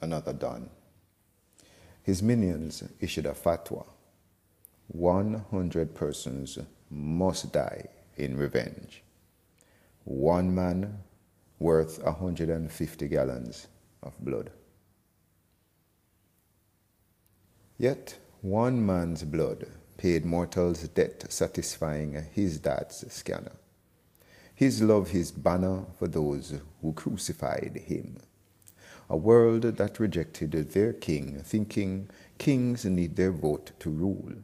another done. His minions issued a fatwa 100 persons must die in revenge. One man worth 150 gallons of blood. Yet one man's blood paid mortal's debt satisfying his dad's scanner. His love, his banner for those who crucified him. A world that rejected their king, thinking kings need their vote to rule.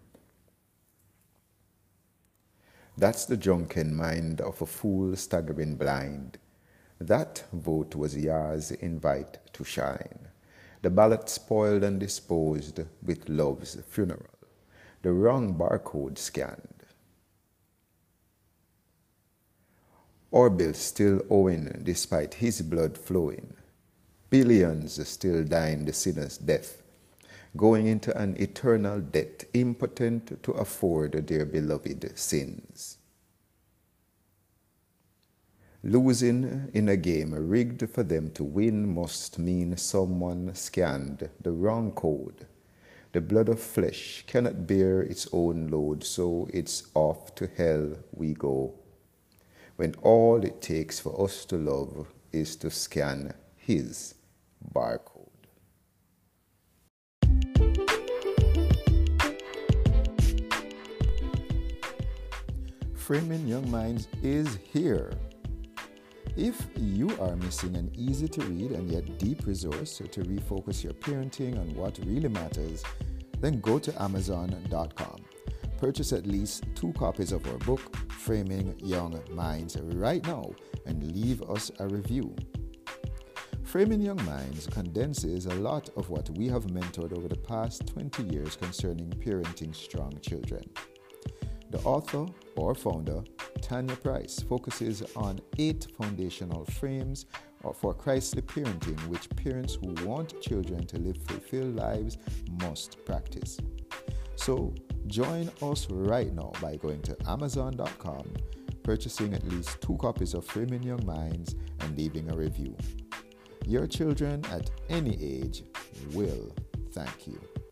That's the drunken mind of a fool staggering blind. That vote was Yah's invite to shine. The ballot spoiled and disposed with love's funeral. The wrong barcode scanned. Orbil still owing despite his blood flowing. Billions still dying the sinner's death, going into an eternal debt, impotent to afford their beloved sins. Losing in a game rigged for them to win must mean someone scanned the wrong code. The blood of flesh cannot bear its own load, so it's off to hell we go. When all it takes for us to love is to scan his barcode. Framing Young Minds is here. If you are missing an easy to read and yet deep resource to refocus your parenting on what really matters, then go to Amazon.com. Purchase at least two copies of our book, Framing Young Minds, right now and leave us a review. Framing Young Minds condenses a lot of what we have mentored over the past 20 years concerning parenting strong children. The author or founder, Tanya Price, focuses on eight foundational frames for Christly parenting, which parents who want children to live fulfilled lives must practice. So, join us right now by going to Amazon.com, purchasing at least two copies of Framing Young Minds, and leaving a review. Your children at any age will thank you.